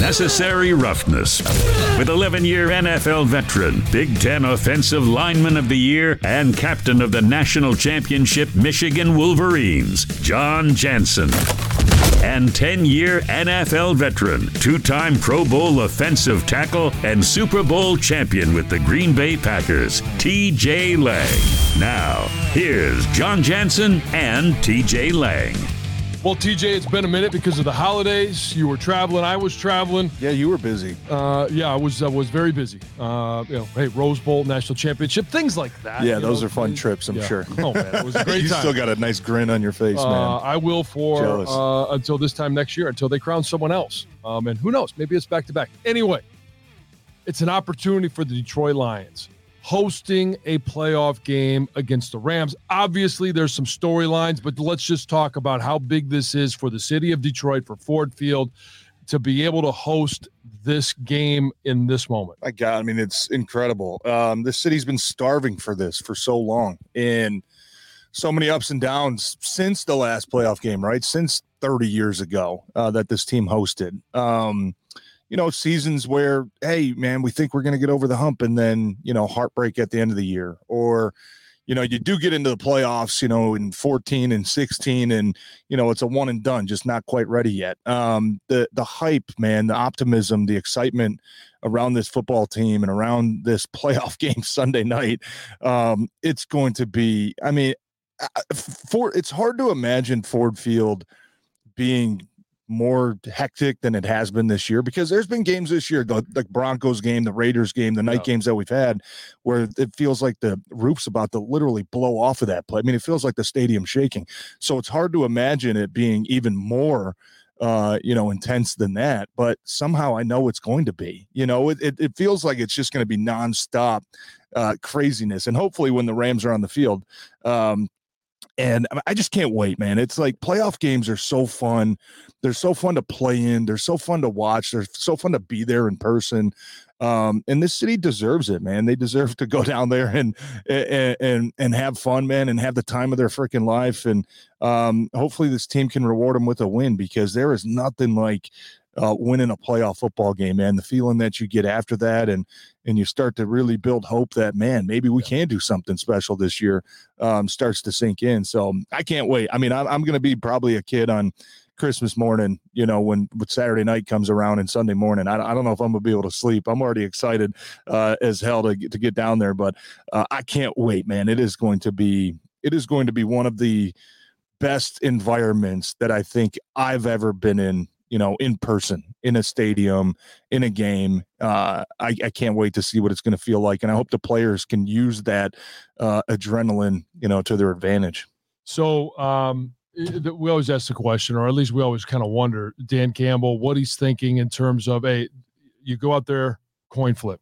Necessary roughness. With 11 year NFL veteran, Big Ten Offensive Lineman of the Year, and captain of the national championship Michigan Wolverines, Jon Jansen. And 10 year NFL veteran, two time Pro Bowl offensive tackle, and Super Bowl champion with the Green Bay Packers, TJ Lang. Now, here's Jon Jansen and TJ Lang. Well, TJ, it's been a minute because of the holidays. You were traveling. I was traveling. Yeah, you were busy. Uh, yeah, I was. I was very busy. Uh, you know, hey, Rose Bowl, national championship, things like that. Yeah, those know. are fun trips. I'm Yeah. sure. Oh man, it was a great you time. still got a nice grin on your face, Uh, man. I will for uh, until this time next year, until they crown someone else. Um, and who knows? Maybe it's back to back. Anyway, it's an opportunity for the Detroit Lions hosting a playoff game against the Rams. Obviously, there's some storylines, but let's just talk about how big this is for the city of Detroit, for Ford Field, to be able to host this game in this moment. My God, I mean, it's incredible. Um, this city's been starving for this for so long, and so many ups and downs since the last playoff game, right? Since 30 years ago uh, that this team hosted. Um, you know, seasons where, hey, man, we think we're going to get over the hump, and then you know, heartbreak at the end of the year, or you know, you do get into the playoffs, you know, in 14 and 16, and you know, it's a one and done, just not quite ready yet. Um, the the hype, man, the optimism, the excitement around this football team and around this playoff game Sunday night, um, it's going to be. I mean, for it's hard to imagine Ford Field being more hectic than it has been this year because there's been games this year, the, the Broncos game, the Raiders game, the night Yeah. games that we've had, where it feels like the roof's about to literally blow off of that play. I mean, it feels like the stadium shaking. So it's hard to imagine it being even more uh you know intense than that but somehow i know it's going to be you know it, it, it feels like it's just going to be nonstop uh craziness and hopefully when the rams are on the field um and I- just can't wait, man. It's like playoff games are so fun. They're so fun to play in. They're so fun to watch. They're so fun to be there in person. Um, and this city deserves it, man. They deserve to go down there and and and, and have fun, man, and have the time of their freaking life. And um, hopefully, this team can reward them with a win because there is nothing like uh, winning a playoff football game, man. The feeling that you get after that, and and you start to really build hope that man, maybe we can do something special this year. Um, starts to sink in. So I can't wait. I mean, I'm, I'm going to be probably a kid on Christmas morning, you know, when, when Saturday night comes around and Sunday morning. I, I don't know if I'm gonna be able to sleep. I'm already excited uh, as hell to get, to get down there, but uh, I can't wait, man. It is going to be it is going to be one of the best environments that I think I've ever been in. You know, in person, in a stadium, in a game. Uh, I, I can't wait to see what it's going to feel like, and I hope the players can use that uh, adrenaline, you know, to their advantage. So um, th- we always ask the question, or at least we always kind of wonder, Dan Campbell, what he's thinking in terms of, hey, you go out there, coin flip.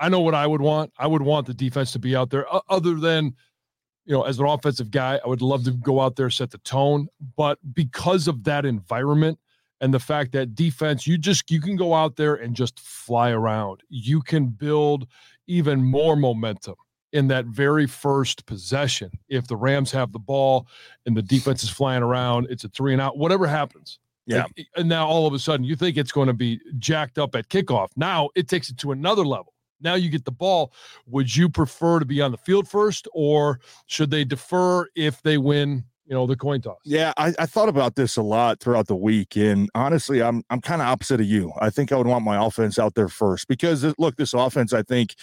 I know what I would want. I would want the defense to be out there, other than, you know, as an offensive guy, I would love to go out there, set the tone. But because of that environment and the fact that defense, you just, you can go out there and just fly around. You can build even more momentum in that very first possession. If the Rams have the ball and the defense is flying around, it's a three and out, whatever happens. Yeah. Like, and now all of a sudden you think it's going to be jacked up at kickoff. Now it takes it to another level. Now you get the ball. Would you prefer to be on the field first, or should they defer if they win you know, the coin toss. Yeah, I, I thought about this a lot throughout the week, and honestly, I'm I'm kind of opposite of you. I think I would want my offense out there first because uh, look, this offense I think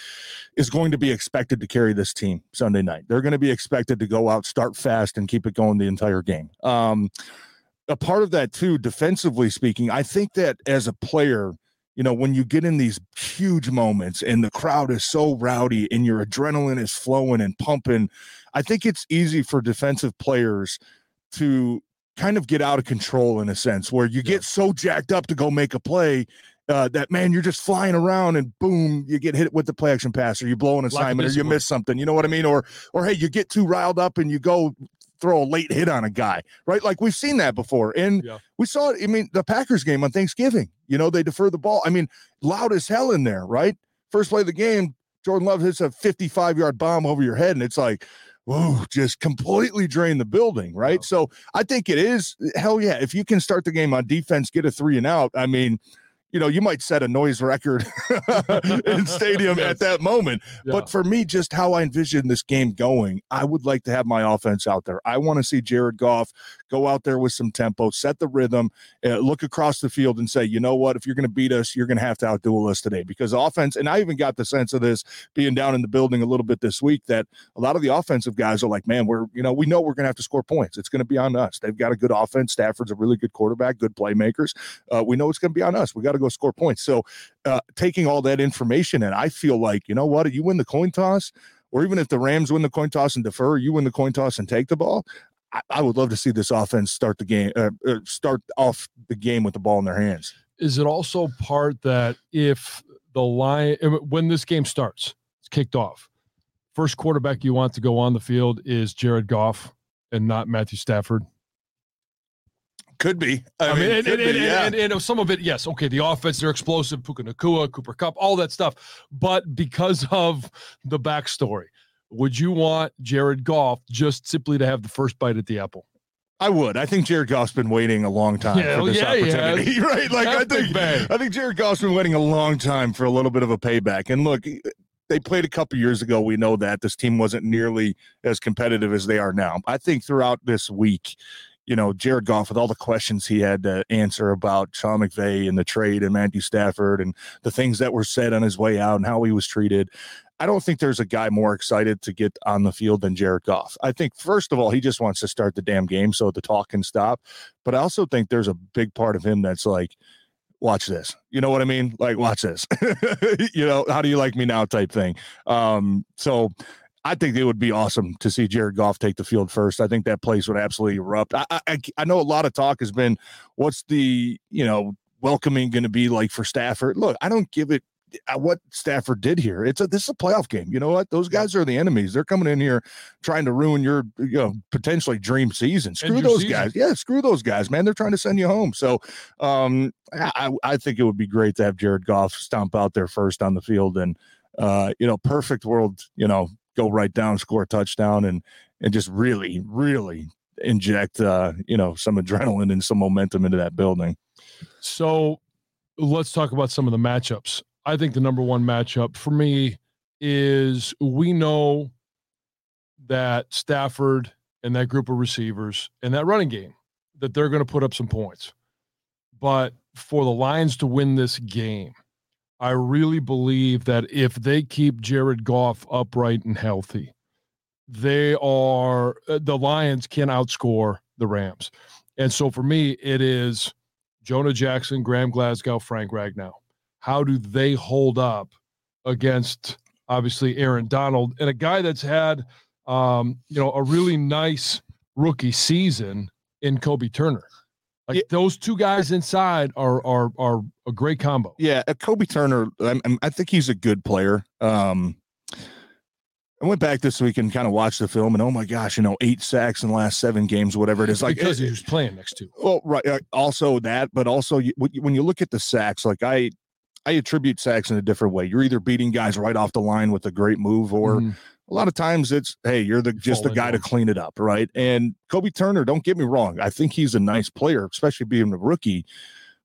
is going to be expected to carry this team Sunday night. They're going to be expected to go out, start fast, and keep it going the entire game. Um, a part of that too, defensively speaking, I think that as a player, you know, when you get in these huge moments and the crowd is so rowdy and your adrenaline is flowing and pumping, I think it's easy for defensive players to kind of get out of control in a sense where you get so jacked up to go make a play uh, that man, you're just flying around and boom, you get hit with the play action pass, or you blow an assignment, or you miss something. You know what I mean? Or, or hey, you get too riled up and you go throw a late hit on a guy, right? Like we've seen that before. And yeah. we saw it. I mean, the Packers game on Thanksgiving, you know, they defer the ball. I mean, loud as hell in there, right? First play of the game, Jordan Love hits a 55 yard bomb over your head. And it's like, whoa, just completely drain the building, right? Wow. So I think it is hell yeah. If you can start the game on defense, get a three and out, I mean, you know, you might set a noise record in stadium yes. at that moment. Yeah. But for me, just how I envision this game going, I would like to have my offense out there. I want to see Jared Goff go out there with some tempo, set the rhythm, uh, look across the field and say, you know what, if you're going to beat us, you're going to have to outduel us today. Because offense, and I even got the sense of this being down in the building a little bit this week that a lot of the offensive guys are like, man, we're, you know, we know we're going to have to score points. It's going to be on us. They've got a good offense. Stafford's a really good quarterback, good playmakers. Uh, we know it's going to be on us. We got to go go score points. So uh, taking all that information, and I feel like, you know what, you win the coin toss, or even if the Rams win the coin toss and defer, you win the coin toss and take the ball. I, I would love to see this offense start the game, uh, uh, start off the game with the ball in their hands. Is it also part that if the line, when this game starts, it's kicked off, first quarterback you want to go on the field is Jared Goff and not Matthew Stafford? Could be. I, I mean, and, and, be, yeah. and, and, some of it, yes. Okay, the offense, they're explosive, Puka Nacua, Cooper Kupp, all that stuff. But because of the backstory, would you want Jared Goff just simply to have the first bite at the apple? I would. I think Jared Goff's been waiting a long time yeah, for oh, this yeah, opportunity, yeah. right? Like That's I think, I think Jared Goff's been waiting a long time for a little bit of a payback. And look, they played a couple years ago. We know that this team wasn't nearly as competitive as they are now. I think throughout this week, you know, Jared Goff with all the questions he had to answer about Sean McVay and the trade and Matthew Stafford and the things that were said on his way out and how he was treated. I don't think there's a guy more excited to get on the field than Jared Goff. I think, first of all, he just wants to start the damn game so the talk can stop. But I also think there's a big part of him that's like, watch this. You know what I mean? Like, watch this. you know, how do you like me now type thing. Um, so I think it would be awesome to see Jared Goff take the field first. I think that place would absolutely erupt. I, I, I know a lot of talk has been, what's the you know welcoming going to be like for Stafford? Look, I don't give it uh, what Stafford did here. It's a this is a playoff game. You know what? Those guys are the enemies. They're coming in here trying to ruin your you know potentially dream season. Screw those season. guys. Yeah, screw those guys, man. They're trying to send you home. So um I, I think it would be great to have Jared Goff stomp out there first on the field and uh, you know, perfect world, you know, go right down, score a touchdown, and and just really, really inject uh, you know some adrenaline and some momentum into that building. So let's talk about some of the matchups. I think the number one matchup for me is we know that Stafford and that group of receivers and that running game that they're going to put up some points. But for the Lions to win this game, I really believe that if they keep Jared Goff upright and healthy, they are uh, the Lions can outscore the Rams. And so for me, it is Jonah Jackson, Graham Glasgow, Frank Ragnow. How do they hold up against obviously Aaron Donald and a guy that's had um, you know a really nice rookie season in Kobie Turner? Like yeah. those two guys inside are are are a great combo. Yeah, Kobie Turner, I, I, think he's a good player. Um, I went back this week and kind of watched the film, and oh my gosh, you know, eight sacks in the last seven games, whatever it is. Like because he was playing next to. Well, right. Uh, also that, but also you, when you look at the sacks, like I, I attribute sacks in a different way. You're either beating guys right off the line with a great move, or mm a lot of times it's hey you're the just the guy to clean it up right and kobie turner don't get me wrong i think he's a nice player especially being a rookie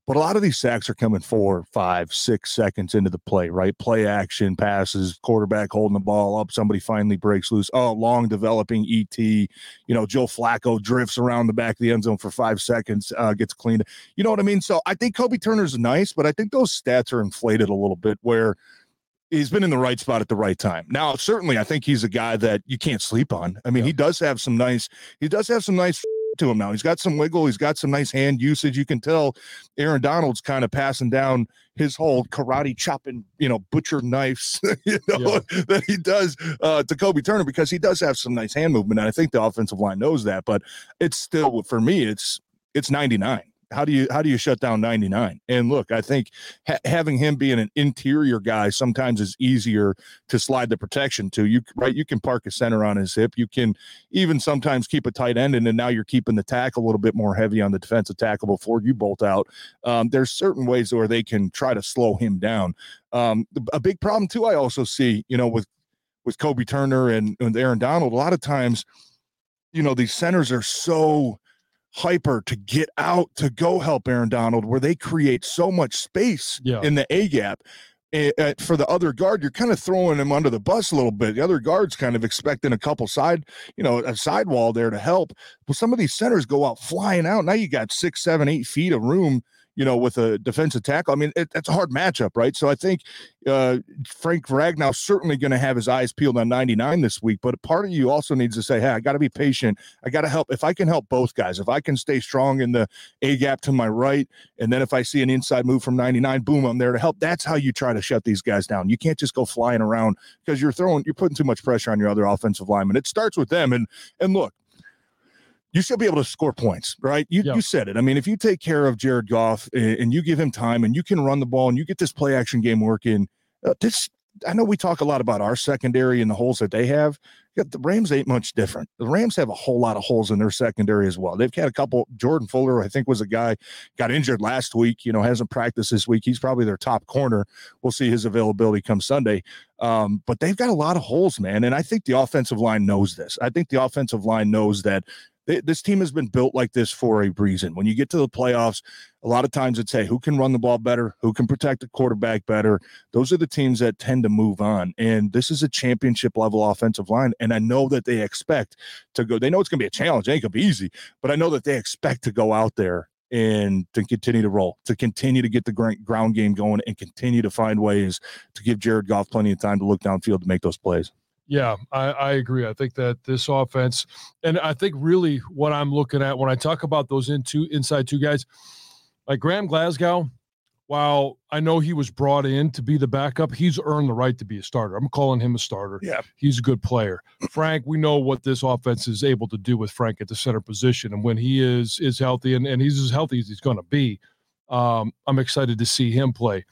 But a lot of these sacks are coming four, five, six seconds into the play, right? Play action passes, quarterback holding the ball up, somebody finally breaks loose. Oh, long developing ET. You know, Joe Flacco drifts around the back of the end zone for five seconds, uh, gets cleaned. You know what I mean? So I think Kobie Turner's nice, but I think those stats are inflated a little bit where he's been in the right spot at the right time. Now, certainly, I think he's a guy that you can't sleep on. I mean, yeah. he does have some nice, he does have some nice to him now. He's got some wiggle. He's got some nice hand usage. You can tell Aaron Donald's kind of passing down his whole karate chopping, you know, butcher knives, you know, yeah. that he does uh, to Kobie Turner because he does have some nice hand movement. And I think the offensive line knows that. But it's still, for me, it's it's 99 how do you how do you shut down 99 and look i think ha- having him being an interior guy sometimes is easier to slide the protection to. You right you can park a center on his hip. You can even sometimes keep a tight end and then now you're keeping the tackle a little bit more heavy on the defensive tackle before you bolt out. Um, there's certain ways where they can try to slow him down. Um, a big problem too i also see you know with with kobie turner and, and aaron donald a lot of times you know these centers are so hyper to get out to go help Aaron Donald, where they create so much space yeah. in the A gap. Uh, for the other guard, you're kind of throwing him under the bus a little bit. The other guard's kind of expecting a couple side, you know, a sidewall there to help. Well, some of these centers go out flying out. Now you got six, seven, eight feet of room you know, with a defensive tackle. I mean, it, it's a hard matchup, right? So I think uh, Frank Ragnow certainly going to have his eyes peeled on 99 this week. But part of you also needs to say, hey, I got to be patient. I got to help. If I can help both guys, if I can stay strong in the A gap to my right, and then if I see an inside move from 99, boom, I'm there to help. That's how you try to shut these guys down. You can't just go flying around because you're throwing, you're putting too much pressure on your other offensive linemen. It starts with them. And and look, you should be able to score points, right? You, yep. you said it. I mean, if you take care of Jared Goff and, and, you give him time and you can run the ball and you get this play action game working, uh, this I know we talk a lot about our secondary and the holes that they have. The Rams ain't much different. The Rams have a whole lot of holes in their secondary as well. They've had a couple. Jordan Fuller, I think, was a guy got injured last week. You know, hasn't practiced this week. He's probably their top corner. We'll see his availability come Sunday. Um, but they've got a lot of holes, man. And I think the offensive line knows this. I think the offensive line knows that they, this team has been built like this for a reason. When you get to the playoffs, a lot of times it's hey, who can run the ball better, who can protect the quarterback better. Those are the teams that tend to move on. And this is a championship level offensive line. And I know that they expect to go. They know it's going to be a challenge. It ain't going to be easy, but I know that they expect to go out there and to continue to roll, to continue to get the ground game going, and continue to find ways to give Jared Goff plenty of time to look downfield to make those plays. Yeah, I, I, agree. I think that this offense, and I think really what I'm looking at when I talk about those in two, inside two guys, like Graham Glasgow, while I know he was brought in to be the backup, he's earned the right to be a starter. I'm calling him a starter. Yeah. He's a good player. Frank, we know what this offense is able to do with Frank at the center position. And when he is is healthy and, and he's as healthy as he's gonna be, um, I'm excited to see him play.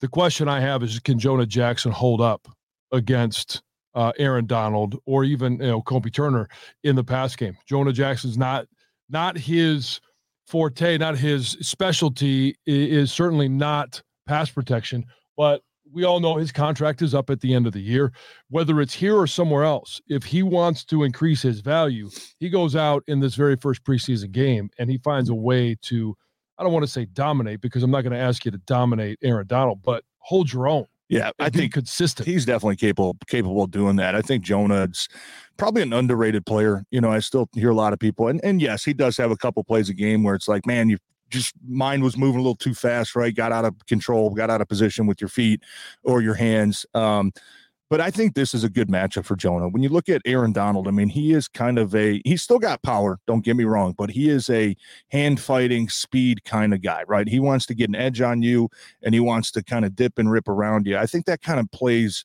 The question I have is can Jonah Jackson hold up against uh, Aaron Donald or even you know Kobie Turner in the pass game. Jonah Jackson's not not his forte, not his specialty is certainly not pass protection, but we all know his contract is up at the end of the year. Whether it's here or somewhere else, if he wants to increase his value, he goes out in this very first preseason game and he finds a way to, I don't want to say dominate because I'm not going to ask you to dominate Aaron Donald, but hold your own. Yeah, I think consistent. He's definitely capable capable of doing that. I think Jonah's probably an underrated player. You know, I still hear a lot of people, and and yes, he does have a couple plays a game where it's like, man, you just mind was moving a little too fast, right? Got out of control, got out of position with your feet or your hands. Um, but I think this is a good matchup for Jonah. When you look at Aaron Donald, I mean, he is kind of a he's still got power, don't get me wrong, but he is a hand fighting speed kind of guy, right? He wants to get an edge on you and he wants to kind of dip and rip around you. I think that kind of plays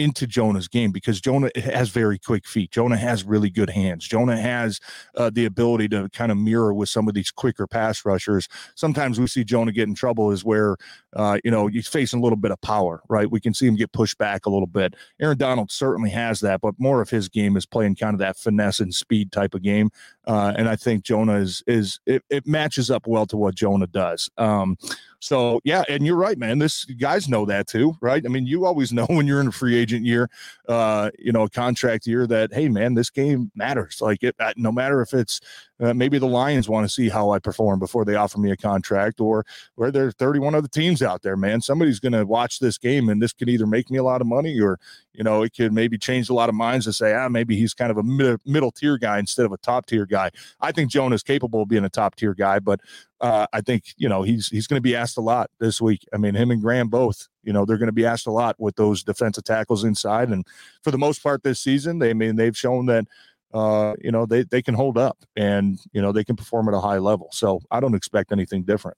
into Jonah's game because Jonah has very quick feet. Jonah has really good hands. Jonah has uh, the ability to kind of mirror with some of these quicker pass rushers. Sometimes we see Jonah get in trouble is where, uh, you know, he's facing a little bit of power, right? We can see him get pushed back a little bit. Aaron Donald certainly has that, but more of his game is playing kind of that finesse and speed type of game. Uh, and I think Jonah is, is it, it matches up well to what Jonah does. Um, so yeah, and you're right, man. This guys know that too, right? I mean, you always know when you're in a free agent year, uh, you know, contract year that hey, man, this game matters. Like it, no matter if it's Uh, maybe the Lions want to see how I perform before they offer me a contract, or where there are 31 other teams out there, man. Somebody's going to watch this game, and this could either make me a lot of money, or you know, it could maybe change a lot of minds to say, ah, maybe he's kind of a mid- middle tier guy instead of a top tier guy. I think Jonah is capable of being a top tier guy, but uh, I think you know he's he's going to be asked a lot this week. I mean, him and Graham both. You know, they're going to be asked a lot with those defensive tackles inside, and for the most part this season, they I mean they've shown that uh, you know, they they can hold up and you know they can perform at a high level. So I don't expect anything different.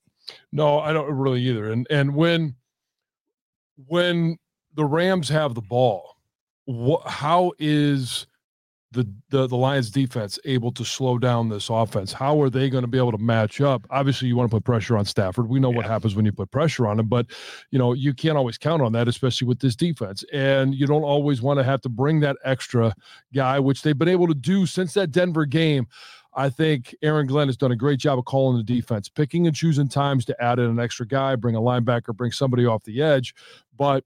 No, I don't really either. And and when when the Rams have the ball, how is the, the the Lions defense able to slow down this offense? How are they going to be able to match up? Obviously, you want to put pressure on Stafford. We know yeah. what happens when you put pressure on him, but you know you can't always count on that, especially with this defense. And you don't always want to have to bring that extra guy, which they've been able to do since that Denver game. I think Aaron Glenn has done a great job of calling the defense, picking and choosing times to add in an extra guy, bring a linebacker, bring somebody off the edge. But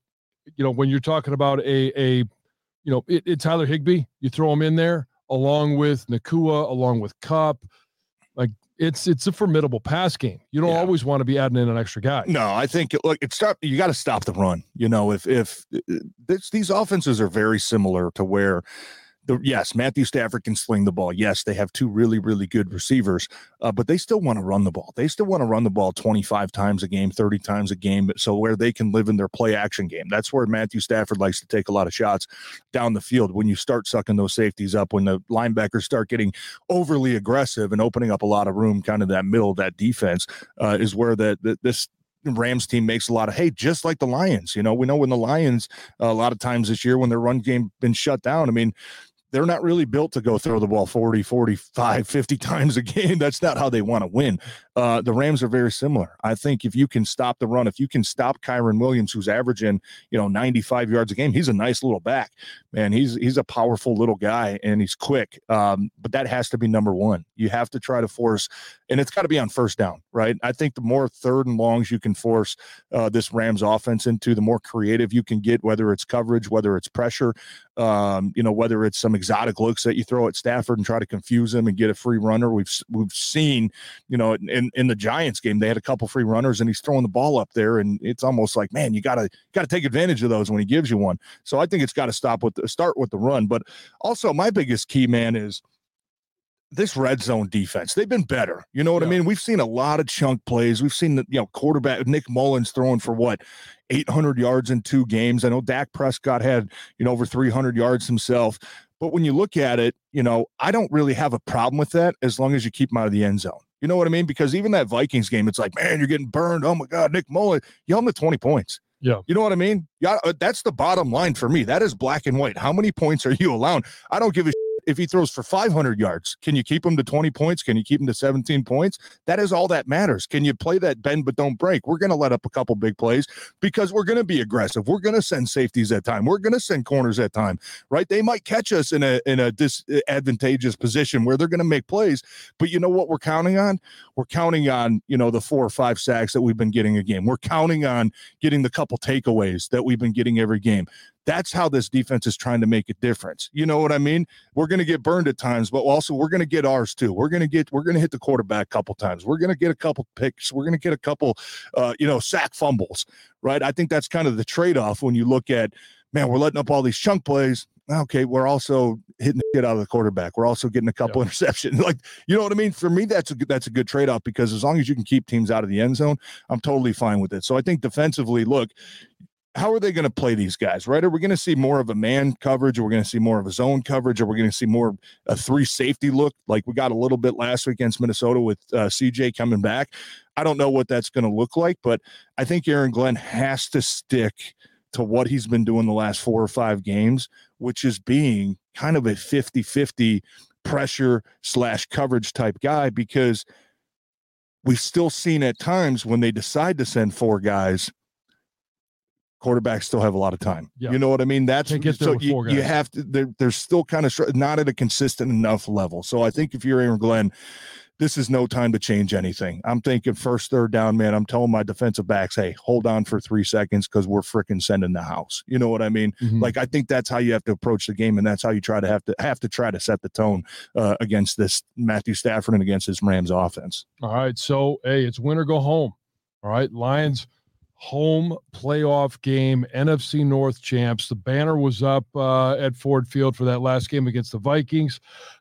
you know, when you're talking about a a you know, it, it Tyler Higbee, you throw him in there along with Nacua, along with Kupp. Like it's it's a formidable pass game. You don't yeah. always want to be adding in an extra guy. No, I think look, it's stop. You got to stop the run. You know, if if uh, this, these offenses are very similar to where the, yes, Matthew Stafford can sling the ball. Yes, they have two really, really good receivers, uh, but they still want to run the ball. They still want to run the ball 25 times a game, 30 times a game. So where they can live in their play action game. That's where Matthew Stafford likes to take a lot of shots down the field. When you start sucking those safeties up, when the linebackers start getting overly aggressive and opening up a lot of room, kind of that middle of that defense, uh, is where that this Rams team makes a lot of hay, just like the Lions. You know, we know when the Lions, uh, a lot of times this year, when their run game been shut down, I mean, they're not really built to go throw the ball 40, 45, 50 times a game. That's not how they want to win. Uh, the Rams are very similar. I think if you can stop the run, if you can stop Kyren Williams, who's averaging, you know, 95 yards a game, he's a nice little back, man. He's he's a powerful little guy and he's quick. Um, but that has to be number one. You have to try to force, and it's got to be on first down, right? I think the more third and longs you can force uh, this Rams offense into, the more creative you can get, whether it's coverage, whether it's pressure, um, you know, whether it's some exotic looks that you throw at Stafford and try to confuse him and get a free runner. We've we've seen, you know, in in, in the Giants game, they had a couple free runners and he's throwing the ball up there, and it's almost like, man, you gotta gotta take advantage of those when he gives you one. So I think it's got to stop with the, start with the run, but also my biggest key man is this red zone defense, they've been better. You know what yeah. I mean? We've seen a lot of chunk plays. We've seen the you know quarterback Nick Mullens throwing for what 800 yards in two games. I know Dak Prescott had you know over 300 yards himself. But when you look at it, you know, I don't really have a problem with that as long as you keep him out of the end zone. You know what I mean? Because even that Vikings game, it's like, man, you're getting burned. Oh my God, Nick Mullen, you held him to 20 points. Yeah. You know what I mean? Yeah, uh, that's the bottom line for me. That is black and white. How many points are you allowing? I don't give a if he throws for 500 yards, can you keep him to 20 points? Can you keep him to 17 points? That is all that matters. Can you play that bend but don't break? We're going to let up a couple big plays because we're going to be aggressive. We're going to send safeties at time. We're going to send corners at time, right? They might catch us in a in a disadvantageous eh, position where they're going to make plays, but you know what we're counting on? We're counting on, you know, the four or five sacks that we've been getting a game. We're counting on getting the couple takeaways that we've been getting every game. That's how this defense is trying to make a difference. You know what I mean? We're going to get burned at times, but also we're going to get ours too. We're going to get we're going to hit the quarterback a couple times. We're going to get a couple picks. We're going to get a couple, uh, you know, sack fumbles. Right? I think that's kind of the trade off when you look at man. We're letting up all these chunk plays. Okay, we're also hitting the shit out of the quarterback. We're also getting a couple yeah. interceptions. Like, you know what I mean? For me, that's a good, that's a good trade off because as long as you can keep teams out of the end zone, I'm totally fine with it. So I think defensively, look, how are they going to play these guys, right? Are we going to see more of a man coverage? Or we're going to see more of a zone coverage? Or we're going to see more a three safety look like we got a little bit last week against Minnesota with uh, CJ coming back? I don't know what that's going to look like, but I think Aaron Glenn has to stick to what he's been doing the last four or five games, which is being kind of a 50 50 pressure slash coverage type guy because we've still seen at times when they decide to send four guys quarterbacks still have a lot of time. Yeah. You know what I mean? That's so you, you, have to. They're, they're still kind of not at a consistent enough level. So I think if you're Aaron Glenn, this is no time to change anything. I'm thinking first, third down, man. I'm telling my defensive backs, hey, hold on for three seconds because we're freaking sending the house. You know what I mean? Mm-hmm. Like I think that's how you have to approach the game, and that's how you try to have to have to try to set the tone uh, against this Matthew Stafford and against this Rams offense. All right, so hey, it's win or go home. All right, Lions home playoff game, NFC North champs. The banner was up uh, at Ford Field for that last game against the Vikings.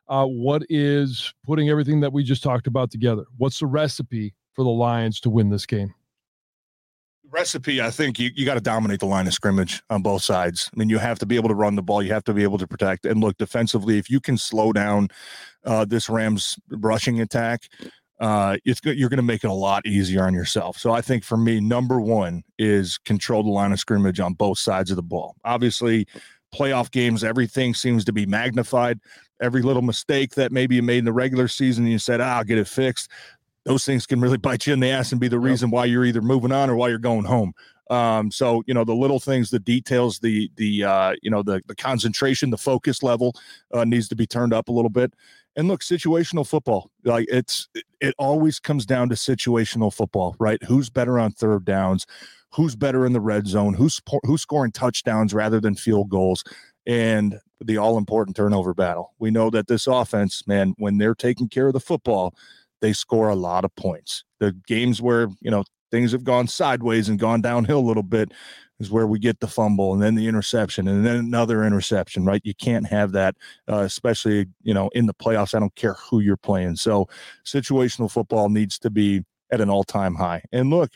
Uh, what is putting everything that we just talked about together? What's the recipe for the Lions to win this game? Recipe, I think you, you got to dominate the line of scrimmage on both sides. I mean, you have to be able to run the ball, you have to be able to protect. And look, defensively, if you can slow down uh, this Rams rushing attack, uh, it's good. You're going to make it a lot easier on yourself. So I think for me, number one is control the line of scrimmage on both sides of the ball. Obviously, playoff games, everything seems to be magnified. Every little mistake that maybe you made in the regular season, you said, ah, I'll get it fixed. Those things can really bite you in the ass and be the reason why you're either moving on or why you're going home. Um, so you know the little things, the details, the the uh, you know the the concentration, the focus level uh, needs to be turned up a little bit. And look, situational football, like it's it always comes down to situational football, right? Who's better on third downs? Who's better in the red zone? Who's who's scoring touchdowns rather than field goals? And the all important turnover battle. We know that this offense, man, when they're taking care of the football, they score a lot of points. The games where, you know, things have gone sideways and gone downhill a little bit, is where we get the fumble and then the interception and then another interception, right? You can't have that, uh, especially, you know, in the playoffs. I don't care who you're playing. So situational football needs to be at an all time high. And look,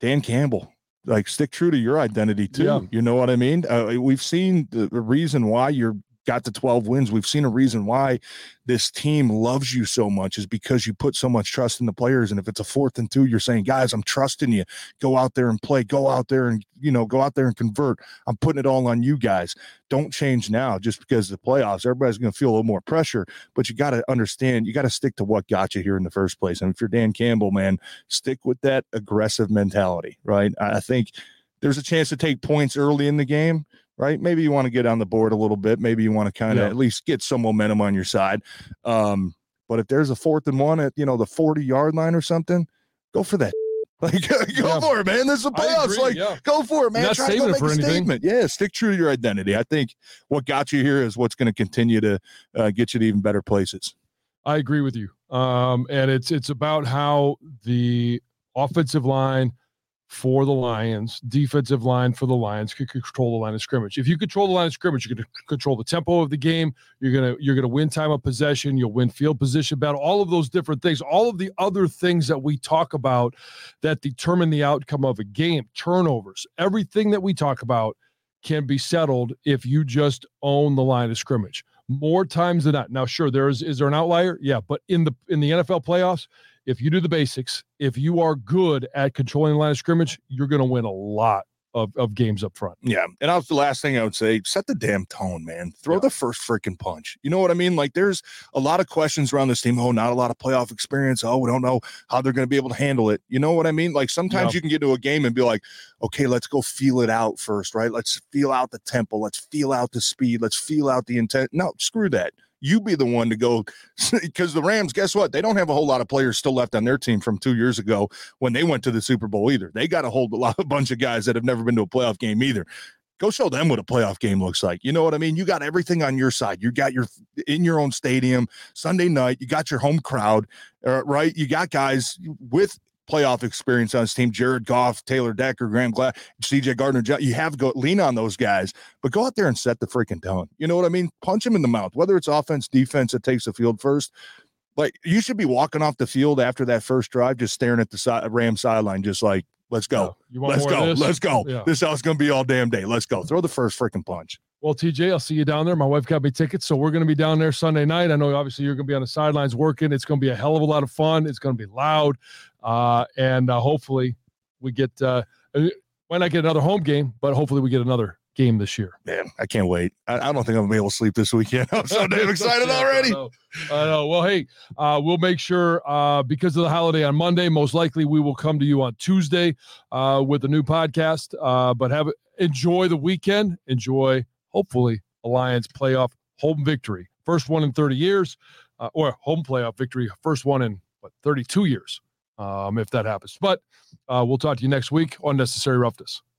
Dan Campbell, like stick true to your identity too. Yeah. You know what I mean? Uh, we've seen the reason why you're got to 12 wins. We've seen a reason why this team loves you so much is because you put so much trust in the players. And if it's a fourth and two, you're saying, guys, I'm trusting you. Go out there and play. Go out there and, you know, go out there and convert. I'm putting it all on you guys. Don't change now just because the playoffs. Everybody's going to feel a little more pressure, but you got to understand, you got to stick to what got you here in the first place. And if you're Dan Campbell, man, stick with that aggressive mentality, right? I think there's a chance to take points early in the game right? Maybe you want to get on the board a little bit. Maybe you want to kind of yeah. at least get some momentum on your side. Um, but if there's a fourth and one at you know the 40 yard line or something, go for that. Like go yeah. for it, man. This is a playoffs. Like yeah. go for it, man. Not Try to make a anything. statement. Yeah, stick true to your identity. I think what got you here is what's going to continue to uh, get you to even better places. I agree with you. Um, and it's it's about how the offensive line for the Lions, defensive line for the Lions could control the line of scrimmage. If you control the line of scrimmage, you're going to control the tempo of the game. You're going to you're going to win time of possession. You'll win field position battle. All of those different things. All of the other things that we talk about that determine the outcome of a game. Turnovers. Everything that we talk about can be settled if you just own the line of scrimmage more times than not. Now, sure, there is is there an outlier? Yeah, but in the in the NFL playoffs, if you do the basics, if you are good at controlling the line of scrimmage, you're going to win a lot of, of games up front. Yeah. And that was the last thing I would say. Set the damn tone, man. Throw yeah. the first freaking punch. You know what I mean? Like there's a lot of questions around this team. Oh, not a lot of playoff experience. Oh, we don't know how they're going to be able to handle it. You know what I mean? Like sometimes yeah. you can get to a game and be like, okay, let's go feel it out first, right? Let's feel out the tempo. Let's feel out the speed. Let's feel out the intent. No, screw that you be the one to go because the Rams, guess what? They don't have a whole lot of players still left on their team from two years ago when they went to the Super Bowl either. They got a lot of bunch of guys that have never been to a playoff game either. Go show them what a playoff game looks like. You know what I mean? You got everything on your side. You got your in your own stadium Sunday night. You got your home crowd, uh, right? You got guys with playoff experience on his team. Jared Goff, Taylor Decker, Graham Glass, CJ Gardner. You have go lean on those guys, but go out there and set the freaking tone. You know what I mean? Punch him in the mouth, whether it's offense, defense that takes the field first. Like you should be walking off the field after that first drive, just staring at the side, Ram sideline, just like, let's go, let's go, let's go. Yeah. This is going to be all damn day. Let's go. Throw the first freaking punch. Well, TJ, I'll see you down there. My wife got me tickets, so we're going to be down there Sunday night. I know obviously you're going to be on the sidelines working. It's going to be a hell of a lot of fun. It's going to be loud, uh, and uh, hopefully we get. Uh, uh, might not get another home game, but hopefully we get another game this year. Man, I can't wait. I, I don't think I'm gonna be able to sleep this weekend. I'm so damn excited already. I know. I know. Well, hey, uh, we'll make sure uh, because of the holiday on Monday, most likely we will come to you on Tuesday uh, with a new podcast. Uh, but have enjoy the weekend. Enjoy, hopefully, a Lions playoff home victory. First one in 30 years. uh, or home playoff victory, first one in what 32 years, um, if that happens. But uh, we'll talk to you next week. Unnecessary roughness.